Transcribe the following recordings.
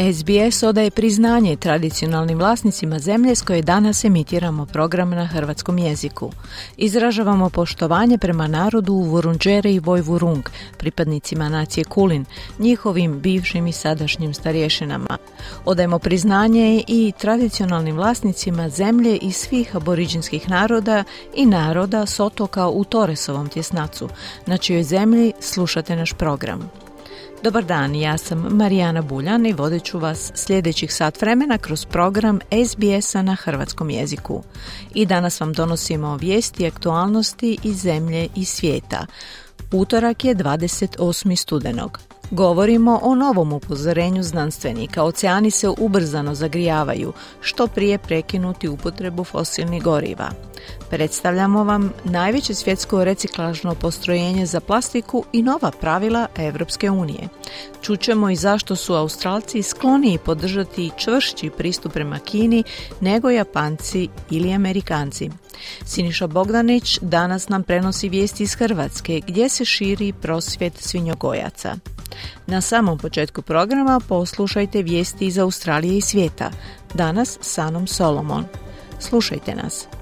SBS odaje priznanje tradicionalnim vlasnicima zemlje s koje danas emitiramo program na hrvatskom jeziku. Izražavamo poštovanje prema narodu u Vurunđere i Vojvurung, pripadnicima nacije Kulin, njihovim bivšim i sadašnjim starješinama. Odajemo priznanje i tradicionalnim vlasnicima zemlje i svih aboriđinskih naroda i naroda s otoka u Toresovom tjesnacu, na čijoj zemlji slušate naš program. Dobar dan, ja sam Marijana Buljan i vodit ću vas sljedećih sat vremena kroz program SBS-a na hrvatskom jeziku. I danas vam donosimo vijesti i aktualnosti iz zemlje i svijeta. Utorak je 28. studenog. Govorimo o novom upozorenju znanstvenika. Oceani se ubrzano zagrijavaju, što prije prekinuti upotrebu fosilnih goriva. Predstavljamo vam najveće svjetsko reciklažno postrojenje za plastiku i nova pravila Europske unije. Čućemo i zašto su Australci skloniji podržati čvršći pristup prema Kini nego Japanci ili Amerikanci. Siniša Bogdanić danas nam prenosi vijesti iz Hrvatske gdje se širi prosvjet svinjogojaca. Na samom početku programa poslušajte vijesti iz Australije i svijeta. Danas s Anom Solomon. Slušajte nas.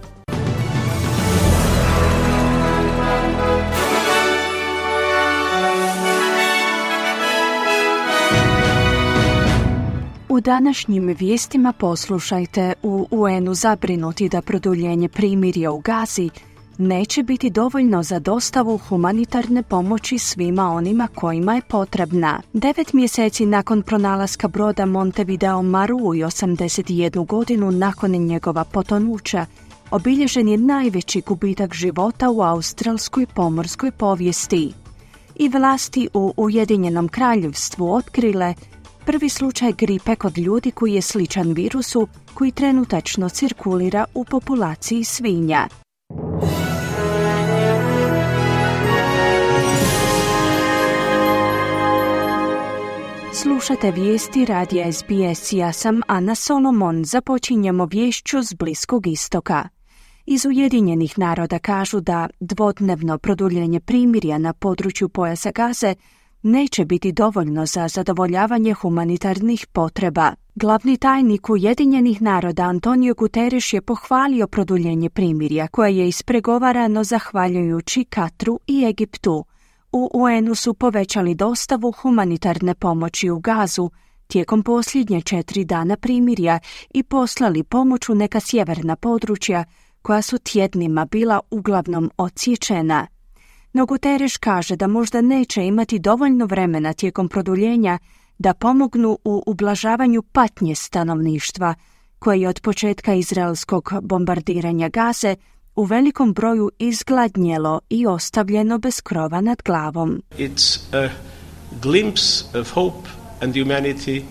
Današnjim vijestima poslušajte u UN-u zabrinuti da produljenje primirja u Gazi neće biti dovoljno za dostavu humanitarne pomoći svima onima kojima je potrebna. Devet mjeseci nakon pronalaska broda Montevideo Maru i 81 godinu nakon njegova potonuća, obilježen je najveći gubitak života u australskoj pomorskoj povijesti. I vlasti u Ujedinjenom kraljevstvu otkrile prvi slučaj gripe kod ljudi koji je sličan virusu koji trenutačno cirkulira u populaciji svinja. Slušate vijesti radija SBS, ja sam Ana Solomon, započinjemo vješću s Bliskog istoka. Iz Ujedinjenih naroda kažu da dvodnevno produljenje primirja na području pojasa Gaze neće biti dovoljno za zadovoljavanje humanitarnih potreba. Glavni tajnik Ujedinjenih naroda Antonio Guterres je pohvalio produljenje primirja koje je ispregovarano zahvaljujući Katru i Egiptu. U UN-u su povećali dostavu humanitarne pomoći u Gazu tijekom posljednje četiri dana primirja i poslali pomoć u neka sjeverna područja koja su tjednima bila uglavnom odsječena. No Guterres kaže da možda neće imati dovoljno vremena tijekom produljenja da pomognu u ublažavanju patnje stanovništva, koje je od početka izraelskog bombardiranja Gaze u velikom broju izgladnjelo i ostavljeno bez krova nad glavom. It's a glimpse of hope and humanity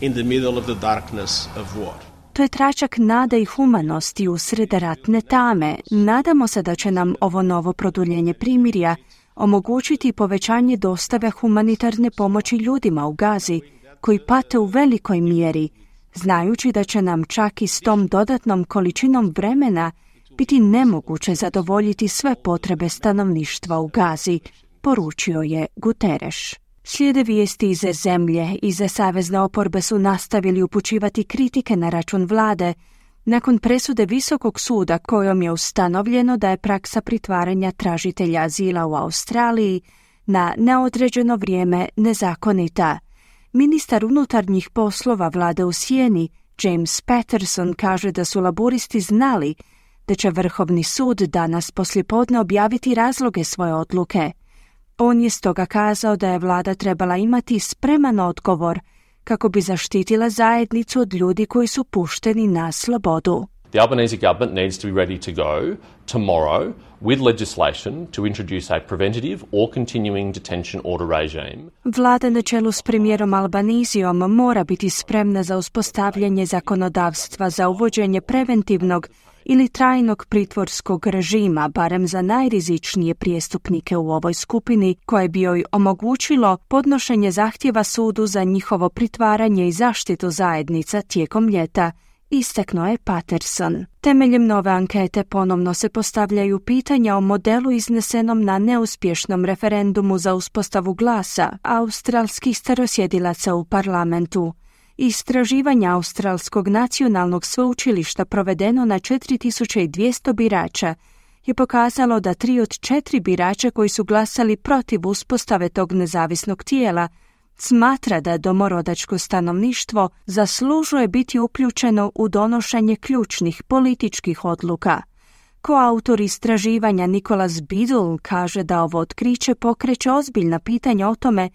in the middle of the darkness of war. To je tračak nade i humanosti usred ratne tame. Nadamo se da će nam ovo novo produljenje primirja omogućiti povećanje dostave humanitarne pomoći ljudima u Gazi koji pate u velikoj mjeri, znajući da će nam čak i s tom dodatnom količinom vremena biti nemoguće zadovoljiti sve potrebe stanovništva u Gazi, poručio je Guterres. Slijede vijesti iz zemlje ize savezne oporbe su nastavili upućivati kritike na račun vlade nakon presude Visokog suda kojom je ustanovljeno da je praksa pritvaranja tražitelja azila u Australiji na neodređeno vrijeme nezakonita. Ministar unutarnjih poslova vlade u Sjeni, James Patterson, kaže da su laburisti znali da će Vrhovni sud danas poslijepodne objaviti razloge svoje odluke. On je stoga kazao da je vlada trebala imati spreman odgovor kako bi zaštitila zajednicu od ljudi koji su pušteni na slobodu. The Albanese government needs to be ready to go tomorrow with legislation to introduce a preventative or continuing detention order regime. Vlada na čelu s premijerom Albanizijom mora biti spremna za uspostavljanje zakonodavstva za uvođenje preventivnog ili trajnog pritvorskog režima, barem za najrizičnije prijestupnike u ovoj skupini, koje bi joj omogućilo podnošenje zahtjeva sudu za njihovo pritvaranje i zaštitu zajednica tijekom ljeta, isteknuo je Patterson. Temeljem nove ankete ponovno se postavljaju pitanja o modelu iznesenom na neuspješnom referendumu za uspostavu glasa australskih starosjedilaca u parlamentu. Istraživanje Australskog nacionalnog sveučilišta provedeno na 4200 birača je pokazalo da tri od četiri birača koji su glasali protiv uspostave tog nezavisnog tijela smatra da domorodačko stanovništvo zaslužuje biti uključeno u donošenje ključnih političkih odluka. Koautor istraživanja Nikolas Bidul kaže da ovo otkriće pokreće ozbiljna pitanja o tome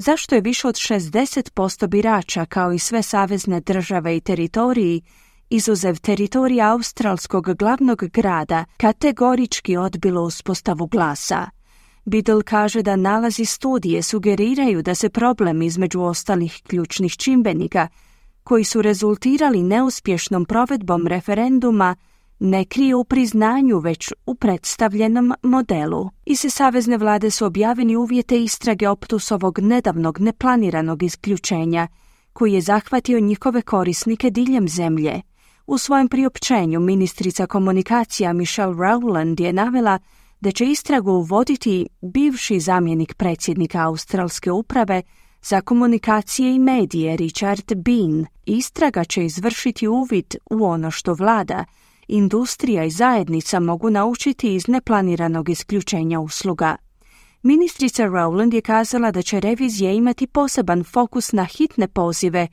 zašto je više od 60% birača kao i sve savezne države i teritoriji izuzev teritorija australskog glavnog grada kategorički odbilo uspostavu glasa. Biddle kaže da nalazi studije sugeriraju da se problem između ostalih ključnih čimbenika koji su rezultirali neuspješnom provedbom referenduma ne krije u priznanju, već u predstavljenom modelu. I se savezne vlade su objavili uvjete istrage optusovog nedavnog neplaniranog isključenja, koji je zahvatio njihove korisnike diljem zemlje. U svojem priopćenju ministrica komunikacija Michelle Rowland je navela da će istragu uvoditi bivši zamjenik predsjednika Australske uprave za komunikacije i medije Richard Bean. Istraga će izvršiti uvid u ono što vlada, industrija i zajednica mogu naučiti iz neplaniranog isključenja usluga. Ministrica Rowland je kazala da će revizija imati poseban fokus na hitne pozive,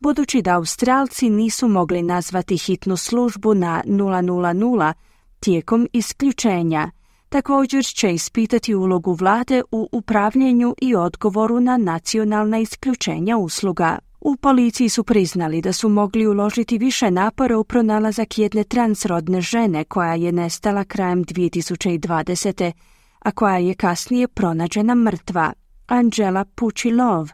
budući da Australci nisu mogli nazvati hitnu službu na 000 tijekom isključenja. Također će ispitati ulogu vlade u upravljanju i odgovoru na nacionalna isključenja usluga. U policiji su priznali da su mogli uložiti više napora u pronalazak jedne transrodne žene koja je nestala krajem 2020. a koja je kasnije pronađena mrtva. Angela Pučilov,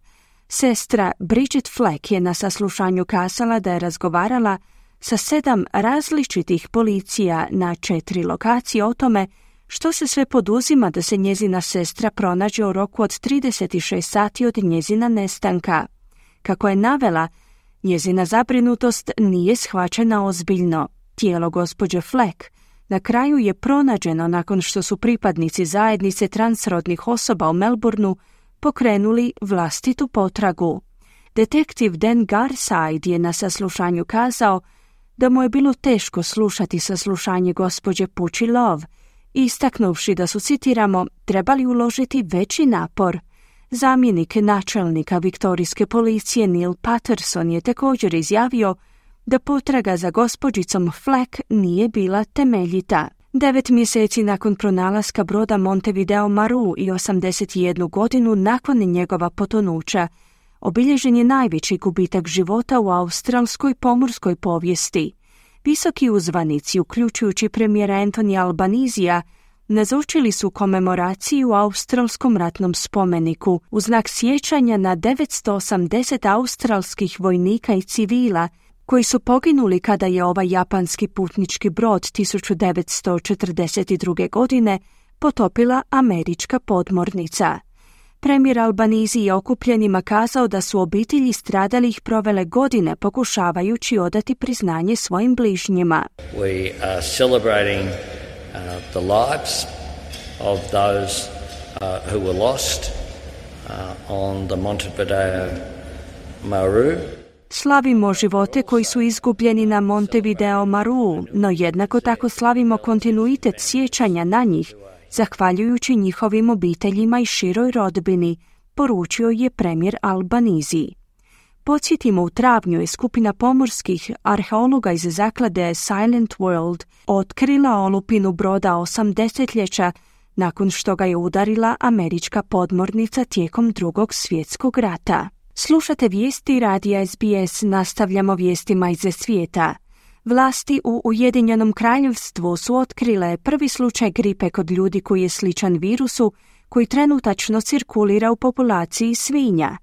sestra Bridget Fleck je na saslušanju kasala da je razgovarala sa sedam različitih policija na četiri lokacije o tome što se sve poduzima da se njezina sestra pronađe u roku od 36 sati od njezina nestanka. Kako je navela, njezina zabrinutost nije shvaćena ozbiljno. Tijelo gospođe Fleck na kraju je pronađeno nakon što su pripadnici zajednice transrodnih osoba u Melbourneu pokrenuli vlastitu potragu. Detektiv Dan Garside je na saslušanju kazao da mu je bilo teško slušati saslušanje gospođe Pući Love, istaknuvši da su, citiramo, trebali uložiti veći napor – Zamjenik načelnika Viktorijske policije Neil Patterson je također izjavio da potraga za gospođicom Fleck nije bila temeljita. Devet mjeseci nakon pronalaska broda Montevideo Maru i 81 godinu nakon njegova potonuća, obilježen je najveći gubitak života u australskoj pomorskoj povijesti. Visoki uzvanici, uključujući premijera Antonija Albanizija, nazočili su komemoraciju u Australskom ratnom spomeniku u znak sjećanja na 980 australskih vojnika i civila koji su poginuli kada je ovaj japanski putnički brod 1942. godine potopila američka podmornica. Premijer Albanizi je okupljenima kazao da su obitelji stradalih provele godine pokušavajući odati priznanje svojim bližnjima. We are celebrating uh, the lives of those uh, who were lost uh, on the Montevideo Maru. Slavimo živote koji su izgubljeni na Montevideo Maru, no jednako tako slavimo kontinuitet sjećanja na njih, zahvaljujući njihovim obiteljima i široj rodbini, poručio je premijer Albanizi. Podsjetimo, u travnju je skupina pomorskih arheologa iz zaklade Silent World otkrila olupinu broda osam desetljeća nakon što ga je udarila američka podmornica tijekom drugog svjetskog rata. Slušate vijesti radija SBS, nastavljamo vijestima iz svijeta. Vlasti u Ujedinjenom kraljevstvu su otkrile prvi slučaj gripe kod ljudi koji je sličan virusu koji trenutačno cirkulira u populaciji svinja.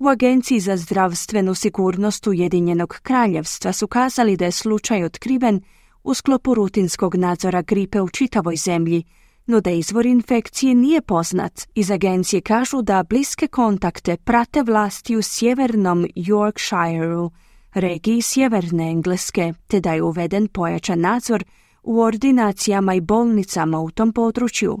U Agenciji za zdravstvenu sigurnost Ujedinjenog kraljevstva su kazali da je slučaj otkriven u sklopu rutinskog nadzora gripe u čitavoj zemlji, no da izvor infekcije nije poznat. Iz agencije kažu da bliske kontakte prate vlasti u sjevernom Yorkshireu, regiji sjeverne Engleske, te da je uveden pojačan nadzor u ordinacijama i bolnicama u tom području.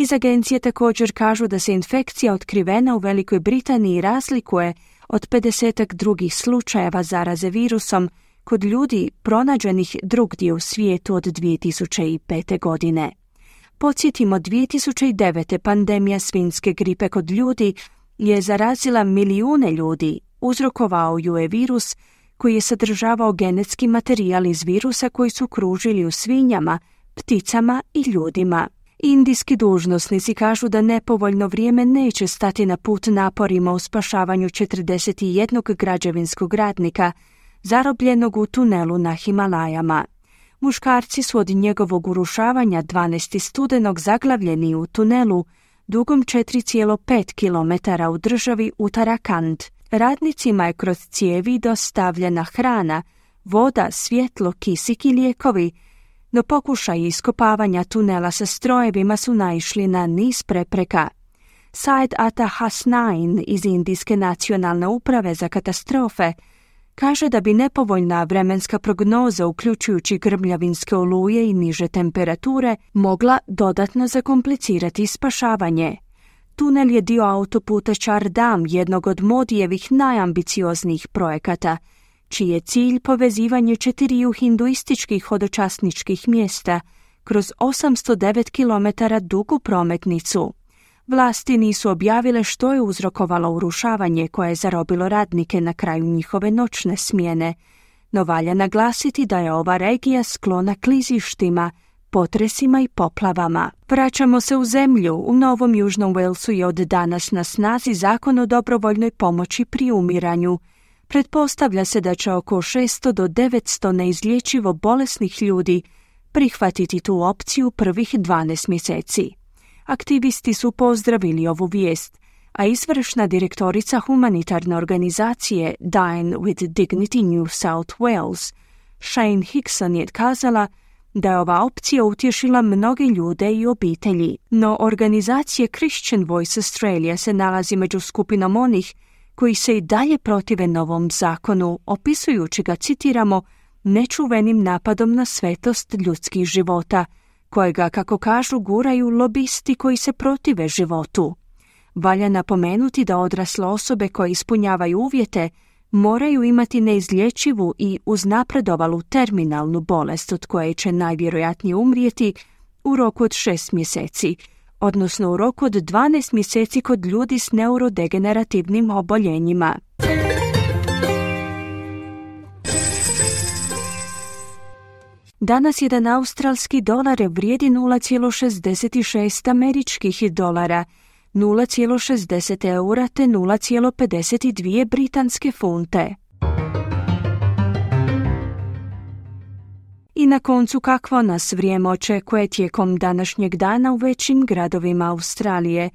Iz agencije također kažu da se infekcija otkrivena u Velikoj Britaniji razlikuje od 50 drugih slučajeva zaraze virusom kod ljudi pronađenih drugdje u svijetu od 2005. godine. Podsjetimo, 2009. pandemija svinske gripe kod ljudi je zarazila milijune ljudi, uzrokovao ju je virus koji je sadržavao genetski materijal iz virusa koji su kružili u svinjama, pticama i ljudima. Indijski dužnosnici kažu da nepovoljno vrijeme neće stati na put naporima u spašavanju 41 građevinskog radnika zarobljenog u tunelu na Himalajama. Muškarci su od njegovog urušavanja 12. studenog zaglavljeni u tunelu dugom 4,5 km u državi Uttarakhand. Radnicima je kroz cijevi dostavljena hrana, voda, svjetlo, kisik i lijekovi, no pokušaj iskopavanja tunela sa strojevima su naišli na niz prepreka. Said Ata Hasnain iz Indijske nacionalne uprave za katastrofe kaže da bi nepovoljna vremenska prognoza, uključujući grmljavinske oluje i niže temperature, mogla dodatno zakomplicirati spašavanje. Tunel je dio autoputa Čardam, jednog od Modijevih najambicioznijih projekata, čiji je cilj povezivanje četiriju hinduističkih hodočasničkih mjesta kroz 809 km dugu prometnicu. Vlasti nisu objavile što je uzrokovalo urušavanje koje je zarobilo radnike na kraju njihove noćne smjene, no valja naglasiti da je ova regija sklona klizištima, potresima i poplavama. Vraćamo se u zemlju. U Novom Južnom Walesu je od danas na snazi zakon o dobrovoljnoj pomoći pri umiranju. Pretpostavlja se da će oko 600 do 900 neizlječivo bolesnih ljudi prihvatiti tu opciju prvih 12 mjeseci. Aktivisti su pozdravili ovu vijest, a izvršna direktorica humanitarne organizacije Dine with Dignity New South Wales, Shane Hickson je kazala da je ova opcija utješila mnoge ljude i obitelji, no organizacije Christian Voice Australia se nalazi među skupinom onih koji se i dalje protive novom zakonu, opisujući ga, citiramo, nečuvenim napadom na svetost ljudskih života – kojega, kako kažu, guraju lobisti koji se protive životu. Valja napomenuti da odrasle osobe koje ispunjavaju uvjete moraju imati neizlječivu i uznapredovalu terminalnu bolest od koje će najvjerojatnije umrijeti u roku od šest mjeseci, odnosno u roku od 12 mjeseci kod ljudi s neurodegenerativnim oboljenjima. Danas jedan australski dolar vrijedi 0,66 američkih dolara, 0,60 eura te 0,52 britanske funte. I na koncu kakvo nas vrijeme očekuje tijekom današnjeg dana u većim gradovima Australije.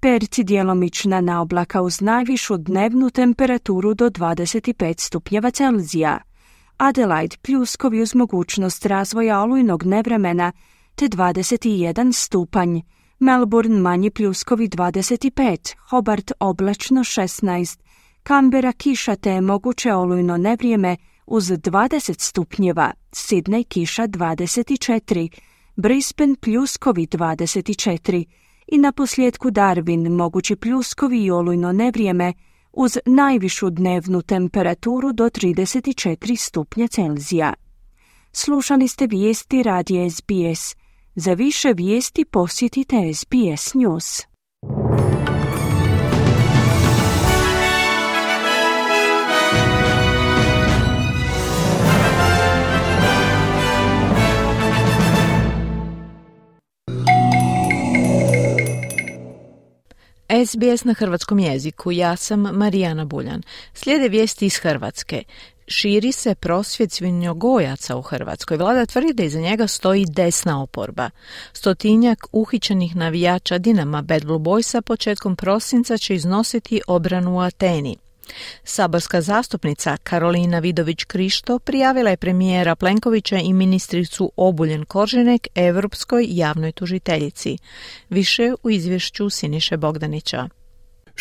Perci djelomična na oblaka uz najvišu dnevnu temperaturu do 25 stupnjeva Celzija. Adelaide pljuskovi uz mogućnost razvoja olujnog nevremena te 21 stupanj, Melbourne manji pljuskovi 25, Hobart oblačno 16, Canberra kiša te moguće olujno nevrijeme uz 20 stupnjeva, Sydney kiša 24, Brisbane pljuskovi 24 i na posljedku Darwin mogući pljuskovi i olujno nevrijeme uz najvišu dnevnu temperaturu do 34 stupnja Celzija. Slušali ste vijesti radija SBS. Za više vijesti posjetite SBS News. SBS na hrvatskom jeziku. Ja sam Marijana Buljan. Slijede vijesti iz Hrvatske. širi se prosvjed svinjogojaca u Hrvatskoj. Vlada tvrdi da iza njega stoji desna oporba. Stotinjak uhićenih navijača Dinama Bad Blue Boysa početkom prosinca će iznositi obranu u Ateni. Saborska zastupnica Karolina Vidović-Krišto prijavila je premijera Plenkovića i ministricu Obuljen Korženek Europskoj javnoj tužiteljici. Više u izvješću Siniše Bogdanića.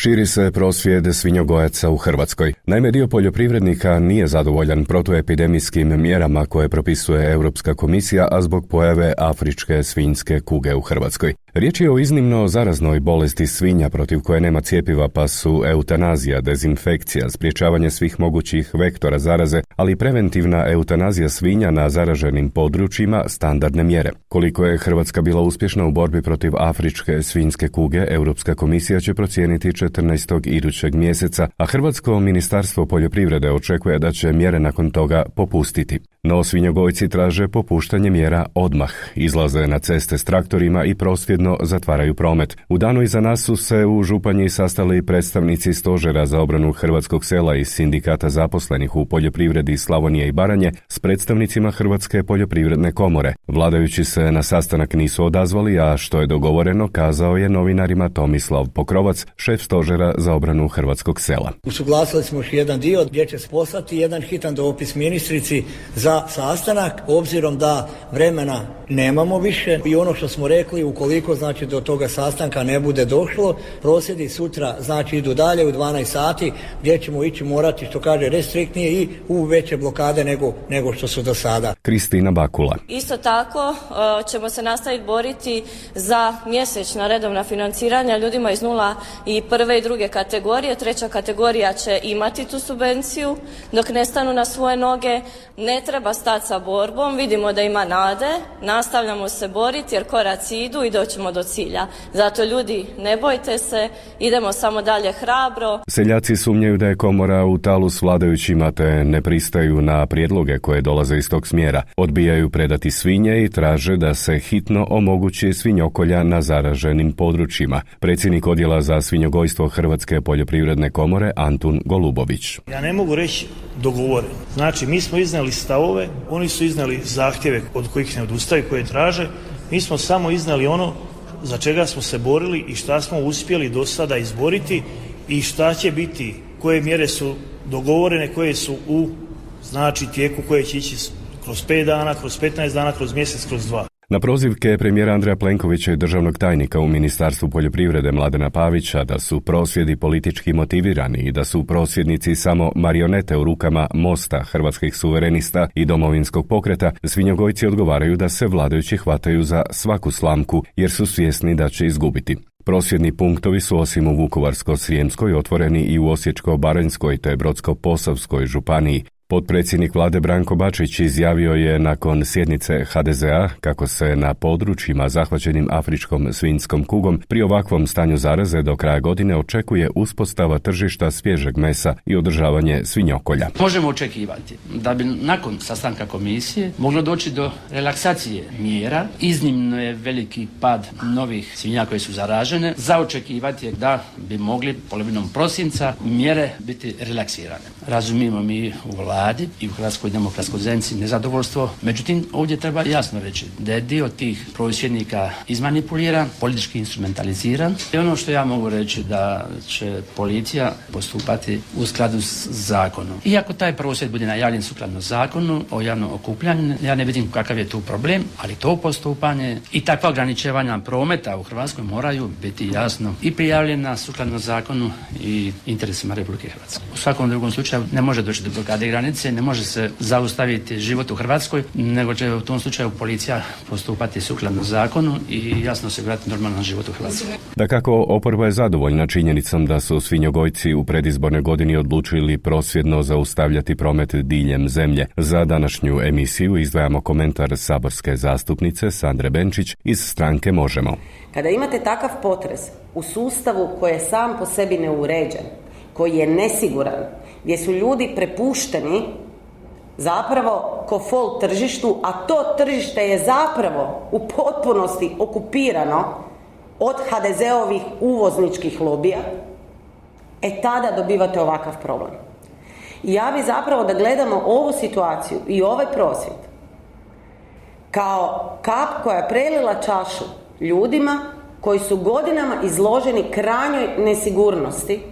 Širi se prosvjed svinjogojaca u Hrvatskoj. Naime, dio poljoprivrednika nije zadovoljan protuepidemijskim mjerama koje propisuje Europska komisija, a zbog pojave afričke svinjske kuge u Hrvatskoj. Riječ je o iznimno zaraznoj bolesti svinja protiv koje nema cijepiva pa su eutanazija, dezinfekcija, spriječavanje svih mogućih vektora zaraze, ali i preventivna eutanazija svinja na zaraženim područjima standardne mjere. Koliko je Hrvatska bila uspješna u borbi protiv afričke svinjske kuge, Europska komisija će procijeniti 14. idućeg mjeseca, a Hrvatsko ministarstvo poljoprivrede očekuje da će mjere nakon toga popustiti. No svinjogojci traže popuštanje mjera odmah, izlaze na ceste s traktorima i prosvjedno zatvaraju promet. U danu iza nas su se u Županji sastali predstavnici Stožera za obranu hrvatskog sela i sindikata zaposlenih u poljoprivredi Slavonije i Baranje s predstavnicima Hrvatske poljoprivredne komore. Vladajući se na sastanak nisu odazvali, a što je dogovoreno kazao je novinarima Tomislav Pokrovac, šef Stožera za obranu hrvatskog sela. Usuglasili smo još jedan dio gdje će poslati jedan hitan dopis ministrici za sastanak, obzirom da vremena nemamo više i ono što smo rekli, ukoliko znači do toga sastanka ne bude došlo, prosjedi sutra znači idu dalje u 12 sati gdje ćemo ići morati što kaže restriktnije i u veće blokade nego, nego što su do sada. Kristina Bakula. Isto tako e, ćemo se nastaviti boriti za mjesečna redovna financiranja ljudima iz nula i prve i druge kategorije. Treća kategorija će imati tu subvenciju dok ne stanu na svoje noge. Ne treba stati sa borbom, vidimo da ima nade, nastavljamo se boriti jer koraci idu i doćemo do cilja. Zato ljudi ne bojte se, idemo samo dalje hrabro. Seljaci sumnjaju da je komora u talu s vladajućima te ne pristaju na prijedloge koje dolaze iz tog smjera. Odbijaju predati svinje i traže da se hitno omogući svinjokolja na zaraženim područjima. Predsjednik odjela za svinjogojstvo Hrvatske poljoprivredne komore Antun Golubović. Ja ne mogu reći dogovoreno. Znači, mi smo iznali stavove, oni su iznali zahtjeve od kojih ne odustaju, koje traže. Mi smo samo iznali ono za čega smo se borili i šta smo uspjeli do sada izboriti i šta će biti, koje mjere su dogovorene, koje su u znači tijeku koje će ići kroz 5 dana, kroz 15 dana, kroz mjesec, kroz dva. Na prozivke premijera Andreja Plenkovića i državnog tajnika u Ministarstvu poljoprivrede Mladena Pavića da su prosvjedi politički motivirani i da su prosvjednici samo marionete u rukama Mosta, Hrvatskih suverenista i domovinskog pokreta, svinjogojci odgovaraju da se vladajući hvataju za svaku slamku jer su svjesni da će izgubiti. Prosvjedni punktovi su osim u Vukovarsko-Srijemskoj otvoreni i u Osječko-Baranjskoj te Brodsko-Posavskoj županiji, Potpredsjednik vlade Branko Bačić izjavio je nakon sjednice HDZ-a kako se na područjima zahvaćenim afričkom svinskom kugom pri ovakvom stanju zaraze do kraja godine očekuje uspostava tržišta svježeg mesa i održavanje svinjokolja. Možemo očekivati da bi nakon sastanka komisije moglo doći do relaksacije mjera. Iznimno je veliki pad novih svinja koje su zaražene. Za očekivati je da bi mogli polovinom prosinca mjere biti relaksirane. Razumijemo mi u vladi vladi i u Hrvatskoj demokratskoj zajednici nezadovoljstvo. Međutim, ovdje treba jasno reći da je dio tih prosvjednika izmanipuliran, politički instrumentaliziran. I ono što ja mogu reći da će policija postupati u skladu s zakonom. Iako taj prosvjed bude najavljen sukladno zakonu o javnom okupljanju, ja ne vidim kakav je tu problem, ali to postupanje i takva ograničavanja prometa u Hrvatskoj moraju biti jasno i prijavljena sukladno zakonu i interesima Republike Hrvatske. U svakom drugom slučaju ne može doći do blokade granice granice, ne može se zaustaviti život u Hrvatskoj, nego će u tom slučaju policija postupati sukladno zakonu i jasno se vratiti normalan život u Hrvatskoj. Da kako oporba je zadovoljna činjenicom da su svinjogojci u predizbornoj godini odlučili prosvjedno zaustavljati promet diljem zemlje. Za današnju emisiju izdvajamo komentar saborske zastupnice Sandre Benčić iz stranke Možemo. Kada imate takav potres u sustavu koji je sam po sebi neuređen, koji je nesiguran, gdje su ljudi prepušteni zapravo ko fol tržištu, a to tržište je zapravo u potpunosti okupirano od HDZ-ovih uvozničkih lobija, e tada dobivate ovakav problem. I ja bi zapravo da gledamo ovu situaciju i ovaj prosvjed kao kap koja je prelila čašu ljudima koji su godinama izloženi krajnjoj nesigurnosti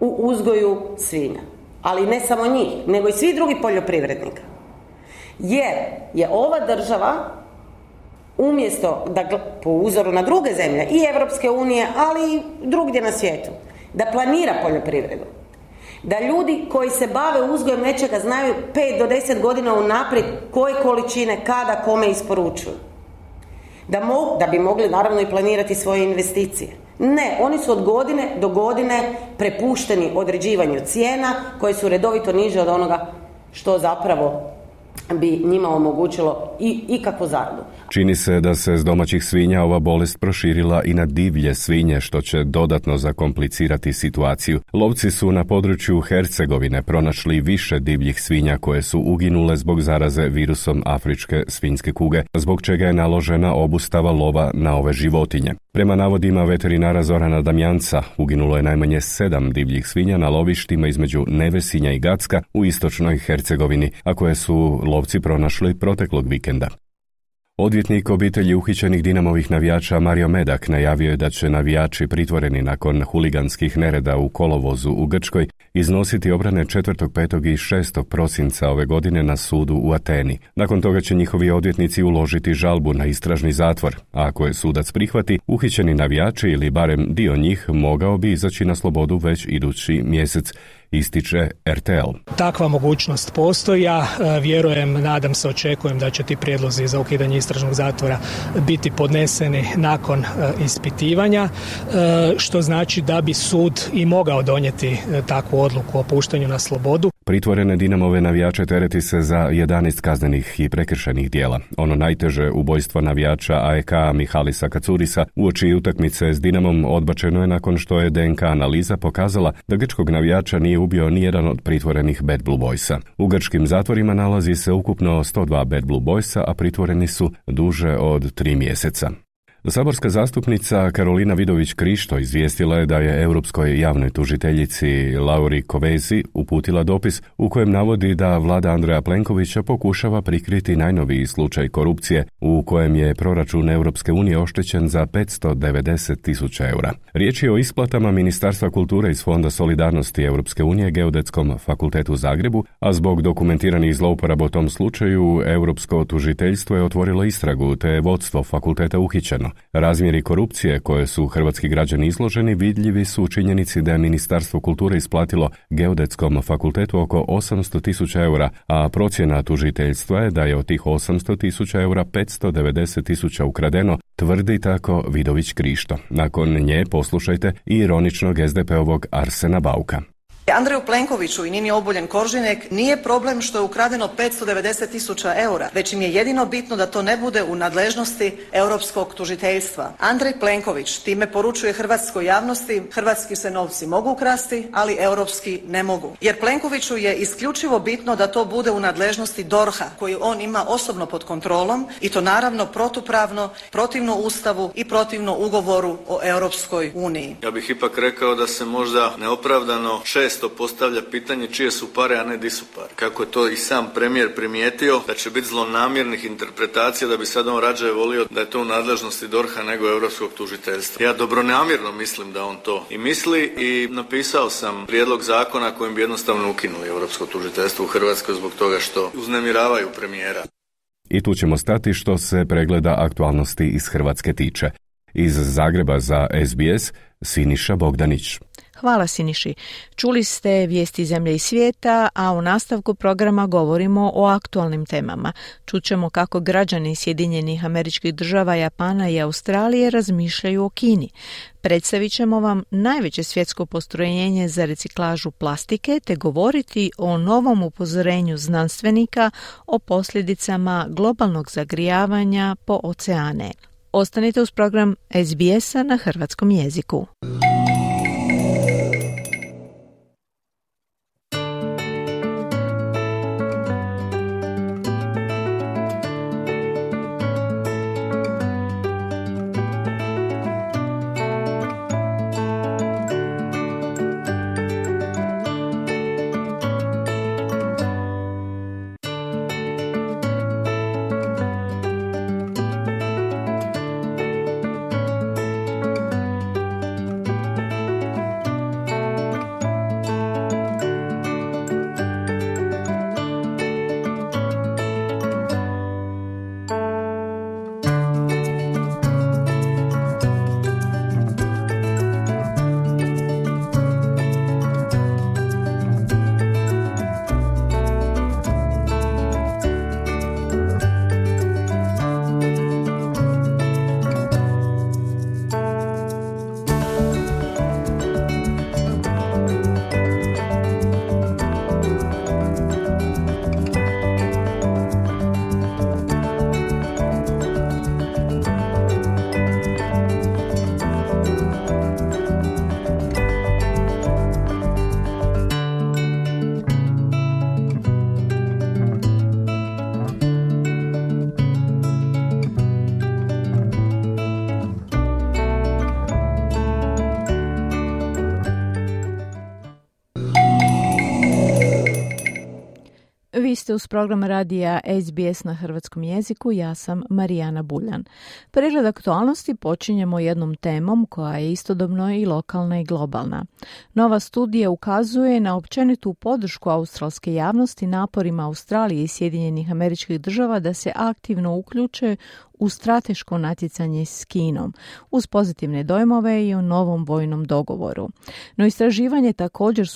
u uzgoju svinja. Ali ne samo njih, nego i svi drugi poljoprivrednika. Jer je ova država umjesto da po uzoru na druge zemlje i Europske unije, ali i drugdje na svijetu, da planira poljoprivredu. Da ljudi koji se bave uzgojem nečega znaju 5 do 10 godina unaprijed koje količine, kada, kome isporučuju. Da, da bi mogli naravno i planirati svoje investicije. Ne, oni su od godine do godine prepušteni određivanju cijena koje su redovito niže od onoga što zapravo bi njima omogućilo i ikakvu zaradu. Čini se da se s domaćih svinja ova bolest proširila i na divlje svinje, što će dodatno zakomplicirati situaciju. Lovci su na području Hercegovine pronašli više divljih svinja koje su uginule zbog zaraze virusom afričke svinjske kuge, zbog čega je naložena obustava lova na ove životinje. Prema navodima veterinara Zorana Damjanca, uginulo je najmanje sedam divljih svinja na lovištima između Nevesinja i Gacka u istočnoj Hercegovini, a koje su lovci pronašli proteklog vikenda. Odvjetnik obitelji uhićenih Dinamovih navijača Mario Medak najavio je da će navijači pritvoreni nakon huliganskih nereda u kolovozu u Grčkoj iznositi obrane 4., 5. i 6. prosinca ove godine na sudu u Ateni. Nakon toga će njihovi odvjetnici uložiti žalbu na istražni zatvor, a ako je sudac prihvati, uhićeni navijači ili barem dio njih mogao bi izaći na slobodu već idući mjesec ističe RTL. Takva mogućnost postoji, ja e, vjerujem, nadam se, očekujem da će ti prijedlozi za ukidanje istražnog zatvora biti podneseni nakon e, ispitivanja, e, što znači da bi sud i mogao donijeti takvu odluku o puštanju na slobodu. Pritvorene Dinamove navijače tereti se za 11 kaznenih i prekršenih dijela. Ono najteže ubojstvo navijača AEK Mihalisa Kacurisa uoči utakmice s Dinamom odbačeno je nakon što je DNK analiza pokazala da grčkog navijača nije ubio nijedan od pritvorenih Bad Blue Boysa. U grčkim zatvorima nalazi se ukupno 102 Bad Blue Boysa, a pritvoreni su duže od tri mjeseca. Saborska zastupnica Karolina Vidović Krišto izvijestila je da je Europskoj javnoj tužiteljici Lauri Kovezi uputila dopis u kojem navodi da vlada Andreja Plenkovića pokušava prikriti najnoviji slučaj korupcije u kojem je proračun Europske unije oštećen za 590 tisuća eura. Riječ je o isplatama Ministarstva kulture iz Fonda solidarnosti Europske unije Geodetskom fakultetu u Zagrebu, a zbog dokumentiranih zlouporaba u tom slučaju Europsko tužiteljstvo je otvorilo istragu te je vodstvo fakulteta uhićeno. Razmjeri korupcije koje su hrvatski građani izloženi vidljivi su u činjenici da je Ministarstvo kulture isplatilo Geodetskom fakultetu oko 800 tisuća eura, a procjena tužiteljstva je da je od tih 800 tisuća eura 590 tisuća ukradeno, tvrdi tako Vidović Krišto. Nakon nje poslušajte i ironičnog SDP-ovog Arsena Bauka. Andreju Plenkoviću i Nini Obuljen Koržinek nije problem što je ukradeno 590 tisuća eura, već im je jedino bitno da to ne bude u nadležnosti europskog tužiteljstva. Andrej Plenković time poručuje hrvatskoj javnosti hrvatski se novci mogu ukrasti, ali europski ne mogu. Jer Plenkoviću je isključivo bitno da to bude u nadležnosti DORHA koju on ima osobno pod kontrolom i to naravno protupravno, protivno Ustavu i protivno ugovoru o Europskoj uniji. Ja bih ipak rekao da se možda neopravdano šest često postavlja pitanje čije su pare, a ne di su pare. Kako je to i sam premijer primijetio, da će biti zlonamjernih interpretacija da bi sad on rađe volio da je to u nadležnosti DORHA nego Europskog tužiteljstva. Ja dobronamjerno mislim da on to i misli i napisao sam prijedlog zakona kojim bi jednostavno ukinuli Europsko tužiteljstvo u Hrvatskoj zbog toga što uznemiravaju premijera. I tu ćemo stati što se pregleda aktualnosti iz Hrvatske tiče. Iz Zagreba za SBS Siniša Bogdanić. Hvala Siniši. Čuli ste vijesti zemlje i svijeta, a u nastavku programa govorimo o aktualnim temama. Čućemo kako građani Sjedinjenih američkih država, Japana i Australije razmišljaju o Kini. Predstavit ćemo vam najveće svjetsko postrojenje za reciklažu plastike te govoriti o novom upozorenju znanstvenika o posljedicama globalnog zagrijavanja po oceane. Ostanite uz program SBS-a na hrvatskom jeziku. Ste uz program radija SBS na hrvatskom jeziku, ja sam Marijana Buljan. Pregled aktualnosti počinjemo jednom temom koja je istodobno i lokalna i globalna. Nova studija ukazuje na općenitu podršku australske javnosti naporima Australije i Sjedinjenih američkih država da se aktivno uključe u strateško natjecanje s Kinom, uz pozitivne dojmove i o novom vojnom dogovoru. No istraživanje također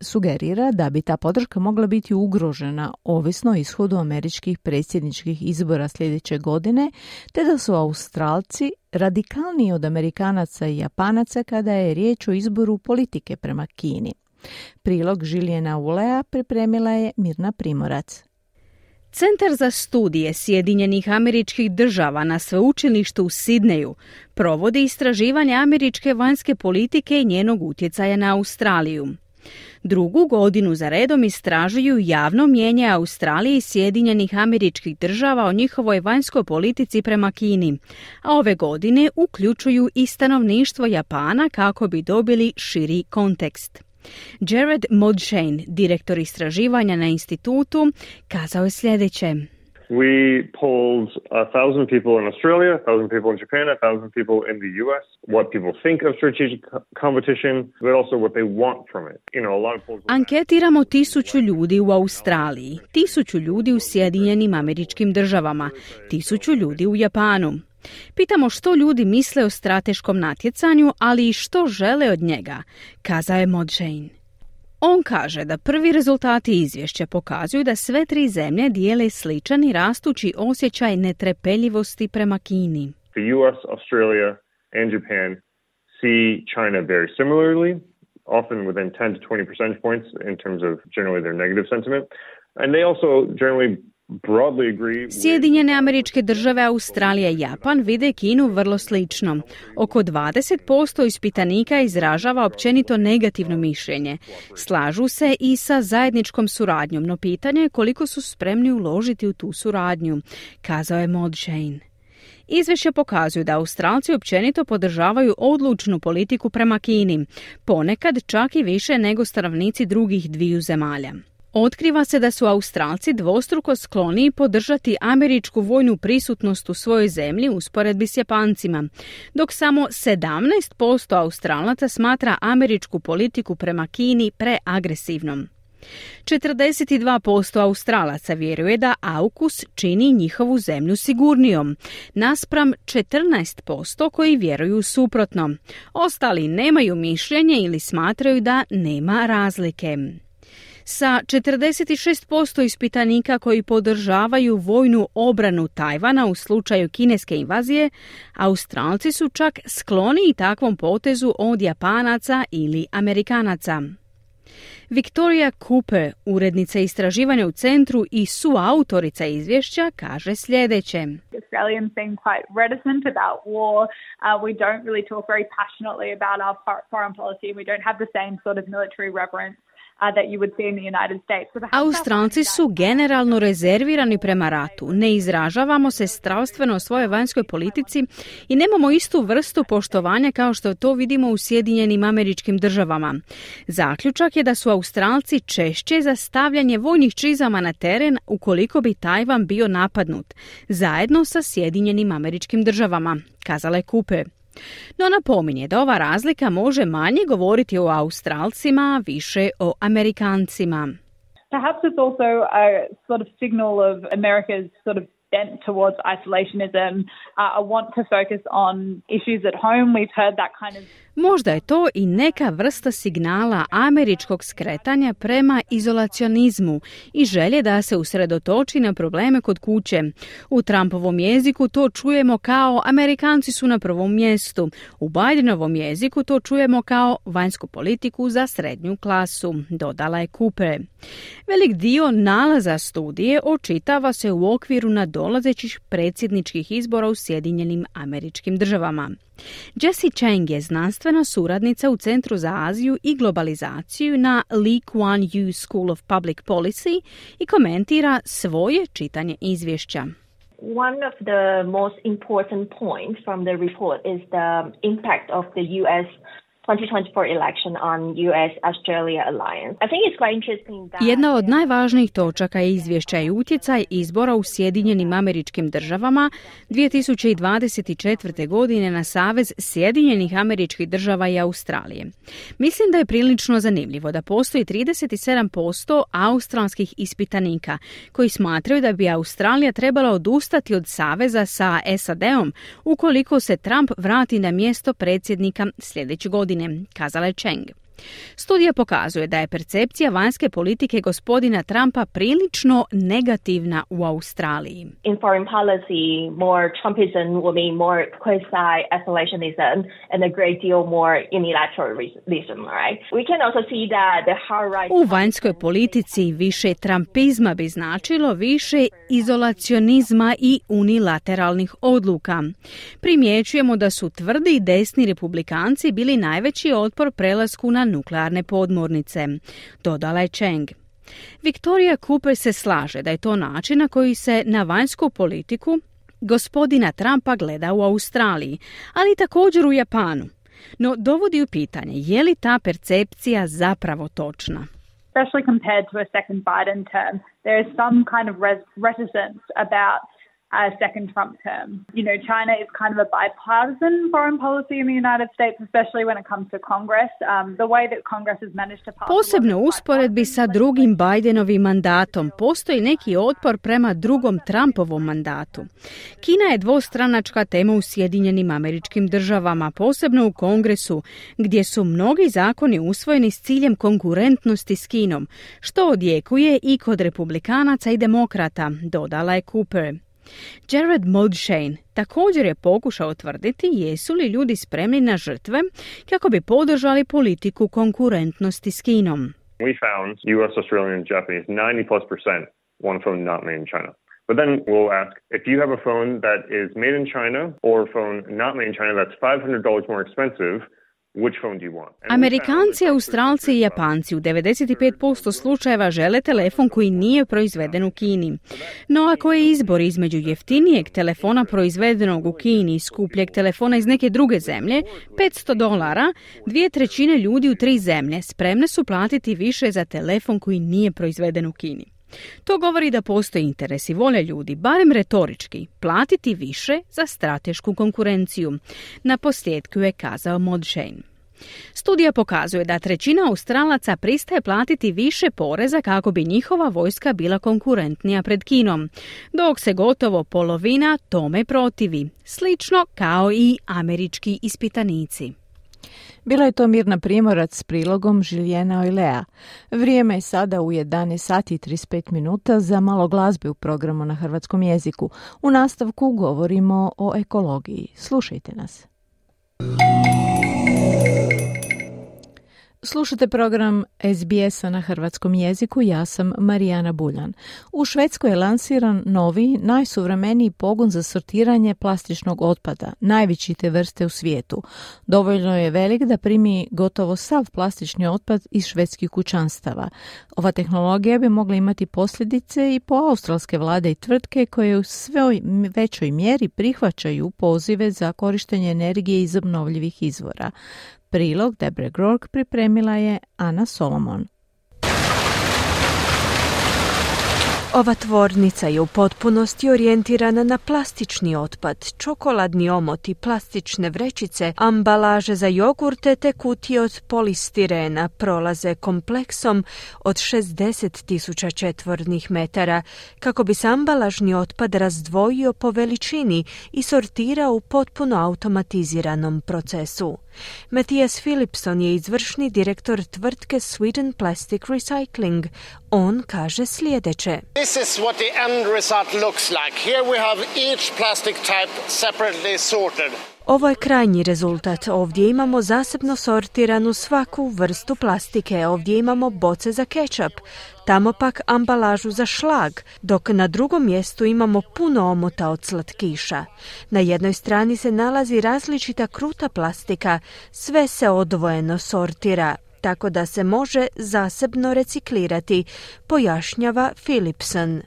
sugerira da bi ta podrška mogla biti ugrožena ovisno o ishodu američkih predsjedničkih izbora sljedeće godine, te da su Australci radikalniji od Amerikanaca i Japanaca kada je riječ o izboru politike prema Kini. Prilog Žilijena Ulea pripremila je Mirna Primorac. Centar za studije Sjedinjenih američkih država na sveučilištu u Sidneju provodi istraživanje američke vanjske politike i njenog utjecaja na Australiju. Drugu godinu za redom istražuju javno mjenje Australije i Sjedinjenih američkih država o njihovoj vanjskoj politici prema Kini, a ove godine uključuju i stanovništvo Japana kako bi dobili širi kontekst. Jared Modshane, direktor istraživanja na institutu, kazao je sljedeće. We polled a thousand people in Australia, a thousand people in Japan, a thousand people in the US, what people think of strategic competition, but also what they want from it. You know, a lot of polls... Anketiramo tisuću ljudi u Australiji, tisuću ljudi u Sjedinjenim američkim državama, tisuću ljudi u Japanu. Pitamo što ljudi misle o strateškom natjecanju, ali i što žele od njega, kazao je Modžane. On kaže da prvi rezultati izvješća pokazuju da sve tri zemlje dijele sličan i rastući osjećaj netrepeljivosti prema Kini. The US, Australia and Japan see China very similarly, often within 10 to 20 percentage points in terms of generally their negative sentiment. And they also generally Sjedinjene američke države, Australija i Japan vide Kinu vrlo slično. Oko 20% ispitanika izražava općenito negativno mišljenje. Slažu se i sa zajedničkom suradnjom, no pitanje je koliko su spremni uložiti u tu suradnju, kazao je Shane. Izvješće pokazuju da Australci općenito podržavaju odlučnu politiku prema Kini, ponekad čak i više nego stanovnici drugih dviju zemalja. Otkriva se da su Australci dvostruko skloniji podržati američku vojnu prisutnost u svojoj zemlji usporedbi s Japancima, dok samo 17% Australaca smatra američku politiku prema Kini preagresivnom. 42% Australaca vjeruje da AUKUS čini njihovu zemlju sigurnijom, naspram 14% koji vjeruju suprotno. Ostali nemaju mišljenje ili smatraju da nema razlike. Sa 46% ispitanika koji podržavaju vojnu obranu Tajvana u slučaju kineske invazije, Australci su čak skloni takvom potezu od Japanaca ili Amerikanaca. Victoria Cooper, urednica istraživanja u centru i suautorica izvješća, kaže sljedeće. Australians seem quite reticent about war. Uh, we don't really talk very passionately about our foreign policy. We don't have the same sort of military reverence Australci su generalno rezervirani prema ratu. Ne izražavamo se strastveno o svojoj vanjskoj politici i nemamo istu vrstu poštovanja kao što to vidimo u Sjedinjenim američkim državama. Zaključak je da su Australci češće za stavljanje vojnih čizama na teren ukoliko bi Tajvan bio napadnut, zajedno sa Sjedinjenim američkim državama, kazala je Kupe. No napominje da ova razlika može manje govoriti o Australcima, više o Amerikancima. Perhaps it's also a sort of signal of America's sort of bent towards isolationism, uh, a want to focus on issues at home. We've heard that kind of Možda je to i neka vrsta signala američkog skretanja prema izolacionizmu i želje da se usredotoči na probleme kod kuće. U Trumpovom jeziku to čujemo kao Amerikanci su na prvom mjestu. U Bidenovom jeziku to čujemo kao vanjsku politiku za srednju klasu, dodala je Kupe. Velik dio nalaza studije očitava se u okviru nadolazećih predsjedničkih izbora u Sjedinjenim američkim državama. Jessie Chang je znanstvena suradnica u Centru za Aziju i globalizaciju na Lee Kuan Yew School of Public Policy i komentira svoje čitanje izvješća. One of the most important points from the report is the impact of the US 2024 election on US-Australia alliance. I think it's quite interesting that... Jedna od najvažnijih točaka je izvješća i utjecaj izbora u Sjedinjenim američkim državama 2024. godine na Savez Sjedinjenih američkih država i Australije. Mislim da je prilično zanimljivo da postoji 37% australskih ispitanika koji smatraju da bi Australija trebala odustati od saveza sa SAD-om ukoliko se Trump vrati na mjesto predsjednika sljedeće godine, kazala je Cheng. Studija pokazuje da je percepcija vanjske politike gospodina Trumpa prilično negativna u Australiji. In foreign policy, more Trumpism will mean more quasi-isolationism and a great deal more unilateralism, right? We can also see that the hard right... U vanjskoj politici više Trumpizma bi značilo više izolacionizma i unilateralnih odluka. Primjećujemo da su tvrdi desni republikanci bili najveći otpor prelasku na nuklearne podmornice, dodala je Cheng. Viktorija Cooper se slaže da je to način na koji se na vanjsku politiku gospodina Trumpa gleda u Australiji, ali također u Japanu. No dovodi u pitanje je li ta percepcija zapravo točna. Especially compared to a second Biden term, there is some kind of reticence about a second Trump term. You know, China is kind of a bipartisan foreign policy in the United States, especially when it comes to Congress. Um, the way that Congress has managed to pass... Posebno usporedbi sa drugim Bidenovim mandatom postoji neki otpor prema drugom Trumpovom mandatu. Kina je dvostranačka tema u Sjedinjenim američkim državama, posebno u Kongresu, gdje su mnogi zakoni usvojeni s ciljem konkurentnosti s Kinom, što odjekuje i kod republikanaca i demokrata, dodala je Cooper. Jared Modshane također je pokušao tvrditi jesu li ljudi spremni na žrtve kako bi podržali politiku konkurentnosti s Kinom. We found US, Australian, and Japanese 90 plus percent want phone not made in China. But then we'll ask if you have a phone that is made in China or a phone not made in China that's $500 more expensive, Amerikanci, Australci i Japanci u 95% slučajeva žele telefon koji nije proizveden u Kini. No ako je izbor između jeftinijeg telefona proizvedenog u Kini i skupljeg telefona iz neke druge zemlje, 500 dolara, dvije trećine ljudi u tri zemlje spremne su platiti više za telefon koji nije proizveden u Kini. To govori da postoji interes i volja ljudi, barem retorički, platiti više za stratešku konkurenciju. Na posljedku je kazao Modshane. Studija pokazuje da trećina Australaca pristaje platiti više poreza kako bi njihova vojska bila konkurentnija pred Kinom, dok se gotovo polovina tome protivi, slično kao i američki ispitanici. Bila je to Mirna Primorac s prilogom Žiljena Ojlea. Vrijeme je sada u 11 sati i 35 minuta za malo glazbe u programu na hrvatskom jeziku. U nastavku govorimo o ekologiji. Slušajte nas. Slušate program SBS-a na hrvatskom jeziku, ja sam Marijana Buljan. U Švedskoj je lansiran novi, najsuvremeniji pogon za sortiranje plastičnog otpada, najveći te vrste u svijetu. Dovoljno je velik da primi gotovo sav plastični otpad iz švedskih kućanstava. Ova tehnologija bi mogla imati posljedice i po australske vlade i tvrtke koje u svoj većoj mjeri prihvaćaju pozive za korištenje energije iz obnovljivih izvora. Prilog Debre Grork pripremila je Ana Solomon. Ova tvornica je u potpunosti orijentirana na plastični otpad, čokoladni omoti, plastične vrećice, ambalaže za jogurte te kutije od polistirena prolaze kompleksom od 60 tisuća četvornih metara kako bi se ambalažni otpad razdvojio po veličini i sortirao u potpuno automatiziranom procesu. Matthias Philipson je izvršni direktor tvrtke Sweden Plastic Recycling. On kaže sljedeće. This is what the end result looks like. Here we have each plastic type separately sorted. Ovo je krajnji rezultat. Ovdje imamo zasebno sortiranu svaku vrstu plastike. Ovdje imamo boce za kečap, tamo pak ambalažu za šlag, dok na drugom mjestu imamo puno omota od slatkiša. Na jednoj strani se nalazi različita kruta plastika, sve se odvojeno sortira, tako da se može zasebno reciklirati, pojašnjava Philipson.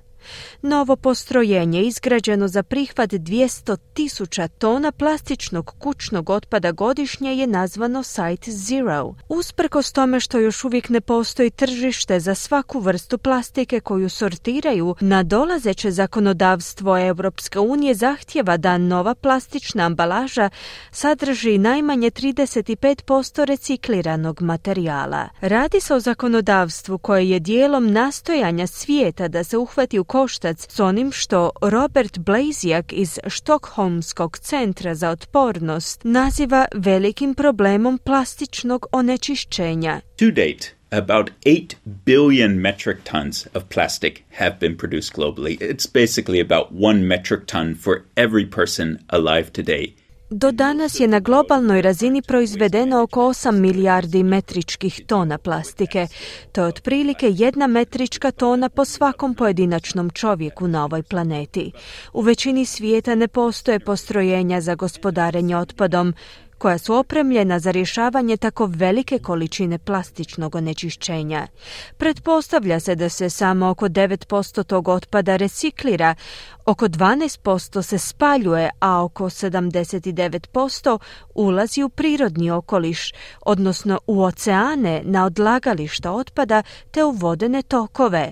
Novo postrojenje izgrađeno za prihvat 200 tisuća tona plastičnog kućnog otpada godišnje je nazvano Site Zero. Usprkos tome što još uvijek ne postoji tržište za svaku vrstu plastike koju sortiraju, nadolazeće zakonodavstvo Europske unije zahtjeva da nova plastična ambalaža sadrži najmanje 35% recikliranog materijala. Radi se o zakonodavstvu koje je dijelom nastojanja svijeta da se uhvati u koštac s onim što Robert Blazijak iz Štokholmskog centra za otpornost naziva velikim problemom plastičnog onečišćenja. To date, about 8 billion metric tons of plastic have been produced globally. It's basically about one metric ton for every person alive today. Do danas je na globalnoj razini proizvedeno oko 8 milijardi metričkih tona plastike. To je otprilike jedna metrička tona po svakom pojedinačnom čovjeku na ovoj planeti. U većini svijeta ne postoje postrojenja za gospodarenje otpadom, koja su opremljena za rješavanje tako velike količine plastičnog onečišćenja. Pretpostavlja se da se samo oko 9% tog otpada reciklira, oko 12% se spaljuje, a oko 79% ulazi u prirodni okoliš, odnosno u oceane na odlagališta otpada te u vodene tokove.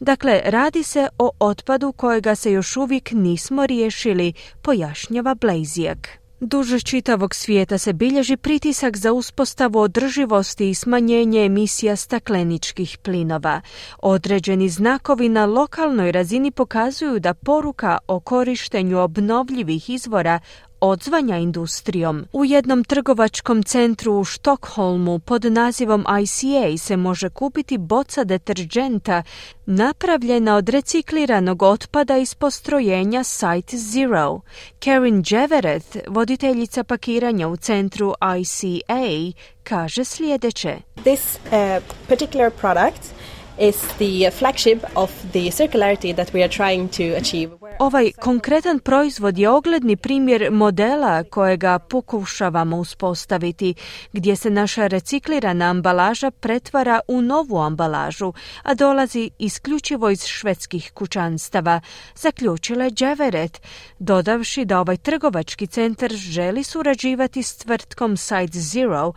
Dakle, radi se o otpadu kojega se još uvijek nismo riješili, pojašnjava Blazijak. Duže čitavog svijeta se bilježi pritisak za uspostavu održivosti i smanjenje emisija stakleničkih plinova. Određeni znakovi na lokalnoj razini pokazuju da poruka o korištenju obnovljivih izvora odzvanja industrijom. U jednom trgovačkom centru u Štokholmu pod nazivom ICA se može kupiti boca deterđenta napravljena od recikliranog otpada iz postrojenja Site Zero. Karen Jevereth, voditeljica pakiranja u centru ICA, kaže sljedeće. This uh, particular product is the flagship of the circularity that we are trying to achieve. Ovaj konkretan proizvod je ogledni primjer modela kojega pokušavamo uspostaviti, gdje se naša reciklirana ambalaža pretvara u novu ambalažu, a dolazi isključivo iz švedskih kućanstava, zaključila Dževeret, dodavši da ovaj trgovački centar želi surađivati s tvrtkom Site Zero,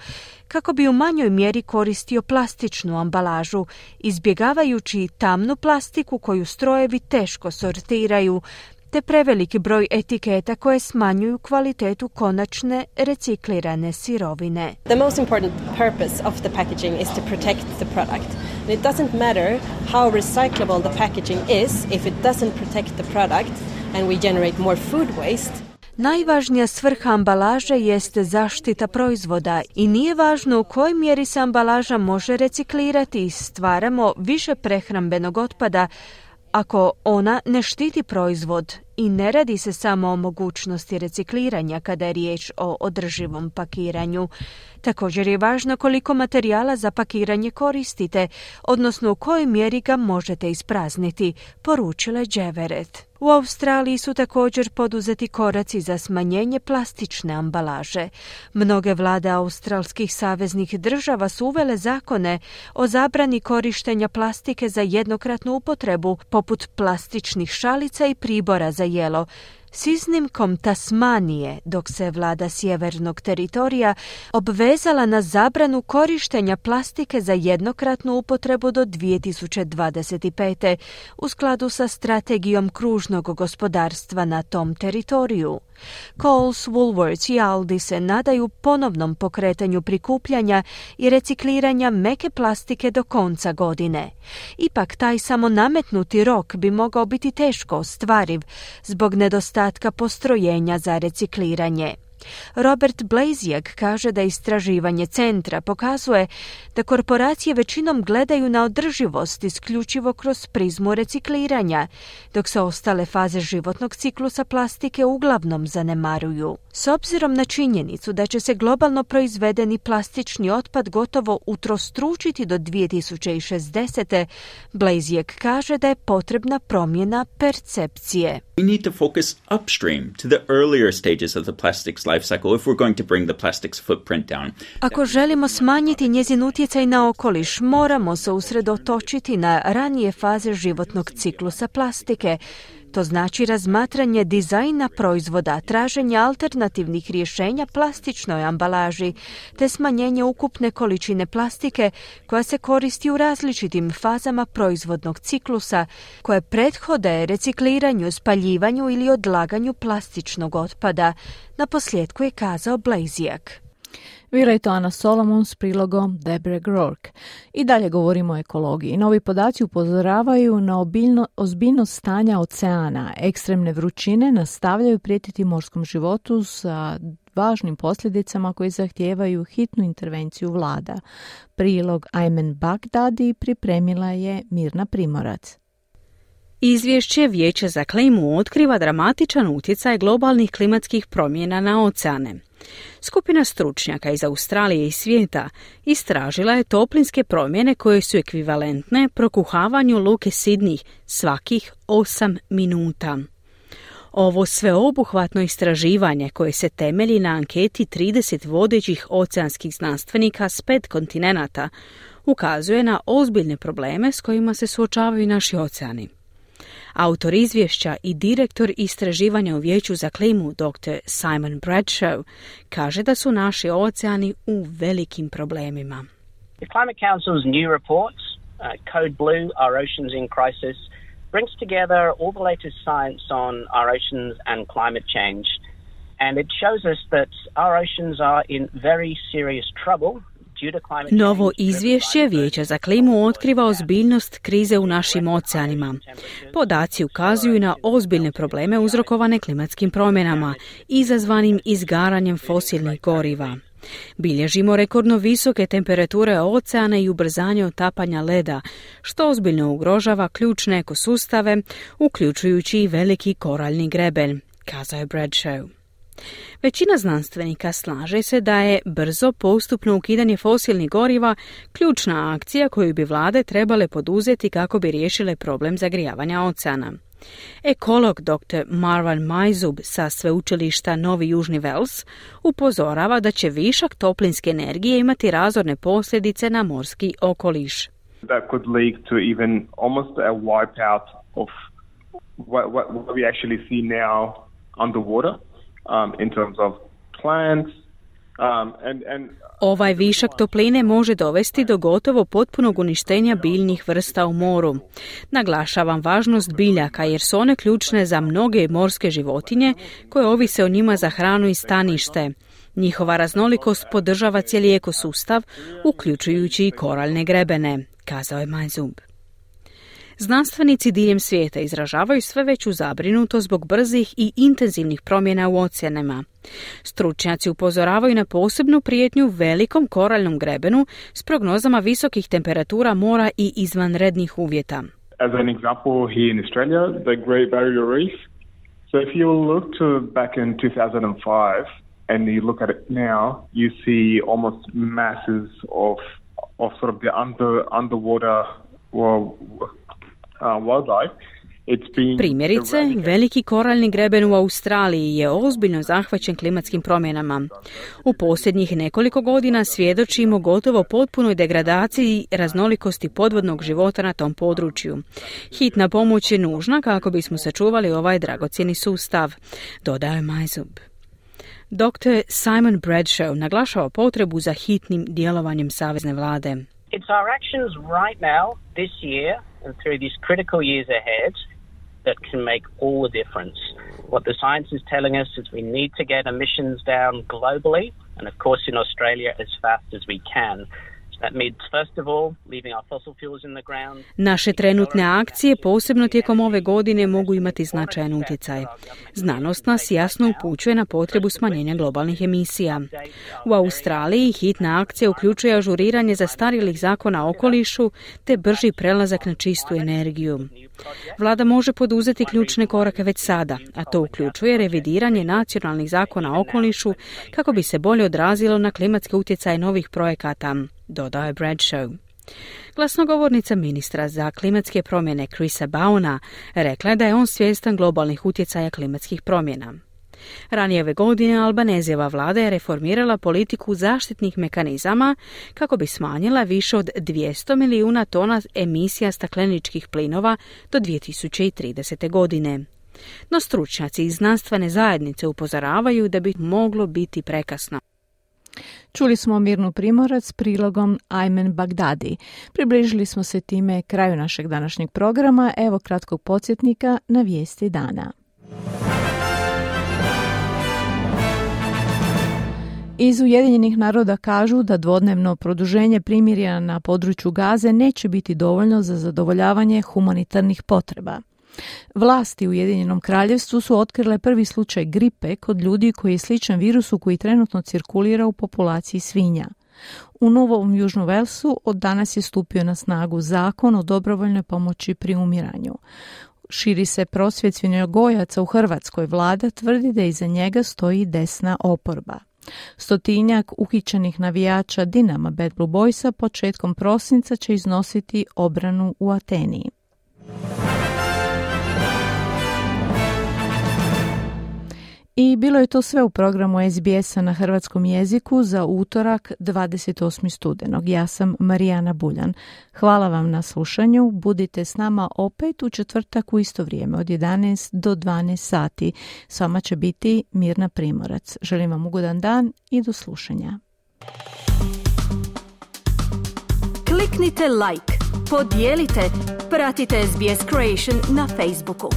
kako bi u manjoj mjeri koristio plastičnu ambalažu, izbjegavajući tamnu plastiku koju strojevi teško sortiraju, te preveliki broj etiketa koje smanjuju kvalitetu konačne reciklirane sirovine. The most important purpose of the packaging is to protect the product. And it doesn't matter how recyclable the packaging is if it doesn't protect the product and we generate more food waste. Najvažnija svrha ambalaže jeste zaštita proizvoda i nije važno u kojoj mjeri se ambalaža može reciklirati i stvaramo više prehrambenog otpada ako ona ne štiti proizvod i ne radi se samo o mogućnosti recikliranja kada je riječ o održivom pakiranju. Također je važno koliko materijala za pakiranje koristite, odnosno u kojoj mjeri ga možete isprazniti, poručila Dževeret. U Australiji su također poduzeti koraci za smanjenje plastične ambalaže. Mnoge vlade australskih saveznih država su uvele zakone o zabrani korištenja plastike za jednokratnu upotrebu, poput plastičnih šalica i pribora za jelo, s iznimkom Tasmanije, dok se vlada sjevernog teritorija obvezala na zabranu korištenja plastike za jednokratnu upotrebu do 2025. u skladu sa strategijom kružnog gospodarstva na tom teritoriju. Coles, Woolworths i Aldi se nadaju ponovnom pokretanju prikupljanja i recikliranja meke plastike do konca godine. Ipak taj samo nametnuti rok bi mogao biti teško ostvariv zbog nedostatka postrojenja za recikliranje. Robert Blazijak kaže da istraživanje centra pokazuje da korporacije većinom gledaju na održivost isključivo kroz prizmu recikliranja, dok se ostale faze životnog ciklusa plastike uglavnom zanemaruju. S obzirom na činjenicu da će se globalno proizvedeni plastični otpad gotovo utrostručiti do 2060. Blazijek kaže da je potrebna promjena percepcije. We need to focus upstream to the earlier stages of the plastics life life cycle if we're going to bring the plastic's footprint down. Ako želimo smanjiti njezin utjecaj na okoliš, moramo se usredotočiti na ranije faze životnog ciklusa plastike. To znači razmatranje dizajna proizvoda, traženje alternativnih rješenja plastičnoj ambalaži, te smanjenje ukupne količine plastike koja se koristi u različitim fazama proizvodnog ciklusa, koje prethode recikliranju, spaljivanju ili odlaganju plastičnog otpada. Na posljedku je kazao Blazijak. Vira je to Ana Solomon s prilogom Debre Grork. I dalje govorimo o ekologiji. Novi podaci upozoravaju na obiljno, ozbiljnost stanja oceana. Ekstremne vrućine nastavljaju prijetiti morskom životu sa važnim posljedicama koji zahtijevaju hitnu intervenciju vlada. Prilog Aymen Bagdadi pripremila je Mirna Primorac. Izvješće Vijeća za klimu otkriva dramatičan utjecaj globalnih klimatskih promjena na oceane. Skupina stručnjaka iz Australije i svijeta istražila je toplinske promjene koje su ekvivalentne prokuhavanju luke Sidnih svakih 8 minuta. Ovo sveobuhvatno istraživanje koje se temelji na anketi 30 vodećih oceanskih znanstvenika s pet kontinenata ukazuje na ozbiljne probleme s kojima se suočavaju naši oceani. Autor izvješća i direktor istraživanja u Vijeću za klimu, dr. Simon Bradshaw, kaže da su naši oceani u velikim problemima. The Climate Council's new reports, uh, Code Blue, Our Oceans in Crisis, brings together all the latest science on our oceans and climate change. And it shows us that our oceans are in very serious trouble Novo izvješće Vijeća za klimu otkriva ozbiljnost krize u našim oceanima. Podaci ukazuju na ozbiljne probleme uzrokovane klimatskim promjenama, izazvanim izgaranjem fosilnih goriva. Bilježimo rekordno visoke temperature oceana i ubrzanje otapanja leda, što ozbiljno ugrožava ključne ekosustave, uključujući i veliki koraljni greben, kazao je Bradshaw. Većina znanstvenika slaže se da je brzo postupno ukidanje fosilnih goriva ključna akcija koju bi vlade trebale poduzeti kako bi riješile problem zagrijavanja oceana. Ekolog dr. Marwan Majzub sa sveučilišta Novi Južni Vels upozorava da će višak toplinske energije imati razorne posljedice na morski okoliš. That could lead to even almost a wipe out of what, what we actually see now underwater um, in terms of plants um, and, and Ovaj višak topline može dovesti do gotovo potpunog uništenja biljnih vrsta u moru. Naglašavam važnost biljaka jer su one ključne za mnoge morske životinje koje ovise o njima za hranu i stanište. Njihova raznolikost podržava cijeli ekosustav, uključujući i koraljne grebene, kazao je Majzub. Znanstvenici diljem svijeta izražavaju sve veću zabrinutost zbog brzih i intenzivnih promjena u oceanima. Stručnjaci upozoravaju na posebnu prijetnju velikom koraljnom grebenu s prognozama visokih temperatura mora i izvanrednih uvjeta. As an example here in Australia, the Great Barrier Reef. So if you look to back in 2005 and you look at it now, you see almost masses of of sort of the under underwater well, Primjerice, veliki koralni greben u Australiji je ozbiljno zahvaćen klimatskim promjenama. U posljednjih nekoliko godina svjedočimo gotovo potpunoj degradaciji raznolikosti podvodnog života na tom području. Hitna pomoć je nužna kako bismo sačuvali ovaj dragocjeni sustav, dodaje je Majzub. Dr. Simon Bradshaw naglašava potrebu za hitnim djelovanjem savezne vlade. It's our actions right now, this year, and through these critical years ahead that can make all the difference. What the science is telling us is we need to get emissions down globally, and of course in Australia as fast as we can. Naše trenutne akcije, posebno tijekom ove godine, mogu imati značajan utjecaj. Znanost nas jasno upućuje na potrebu smanjenja globalnih emisija. U Australiji hitna akcija uključuje ažuriranje zastarjelih zakona o okolišu te brži prelazak na čistu energiju. Vlada može poduzeti ključne korake već sada, a to uključuje revidiranje nacionalnih zakona o okolišu kako bi se bolje odrazilo na klimatske utjecaje novih projekata dodao je Bradshaw. Glasnogovornica ministra za klimatske promjene Chrisa Bauna rekla je da je on svjestan globalnih utjecaja klimatskih promjena. Ranije ove godine Albanezijeva vlada je reformirala politiku zaštitnih mekanizama kako bi smanjila više od 200 milijuna tona emisija stakleničkih plinova do 2030. godine. No stručnjaci iz znanstvene zajednice upozoravaju da bi moglo biti prekasno. Čuli smo Mirnu Primorac s prilogom Ajmen Bagdadi. Približili smo se time kraju našeg današnjeg programa. Evo kratkog podsjetnika na vijesti dana. Iz Ujedinjenih naroda kažu da dvodnevno produženje primirja na području Gaze neće biti dovoljno za zadovoljavanje humanitarnih potreba. Vlasti u Ujedinjenom kraljevstvu su otkrile prvi slučaj gripe kod ljudi koji je sličan virusu koji trenutno cirkulira u populaciji svinja. U Novom Južnom Velsu od danas je stupio na snagu zakon o dobrovoljnoj pomoći pri umiranju. Širi se prosvjet svinjogojaca u Hrvatskoj. Vlada tvrdi da iza njega stoji desna oporba. Stotinjak uhićenih navijača Dinama Bad Blue Boysa početkom prosinca će iznositi obranu u Ateniji. I bilo je to sve u programu SBS-a na hrvatskom jeziku za utorak 28. studenog. Ja sam Marijana Buljan. Hvala vam na slušanju. Budite s nama opet u četvrtak u isto vrijeme od 11 do 12 sati. S vama će biti Mirna Primorac. Želim vam ugodan dan i do slušanja. Kliknite like, podijelite, pratite SBS Creation na Facebooku.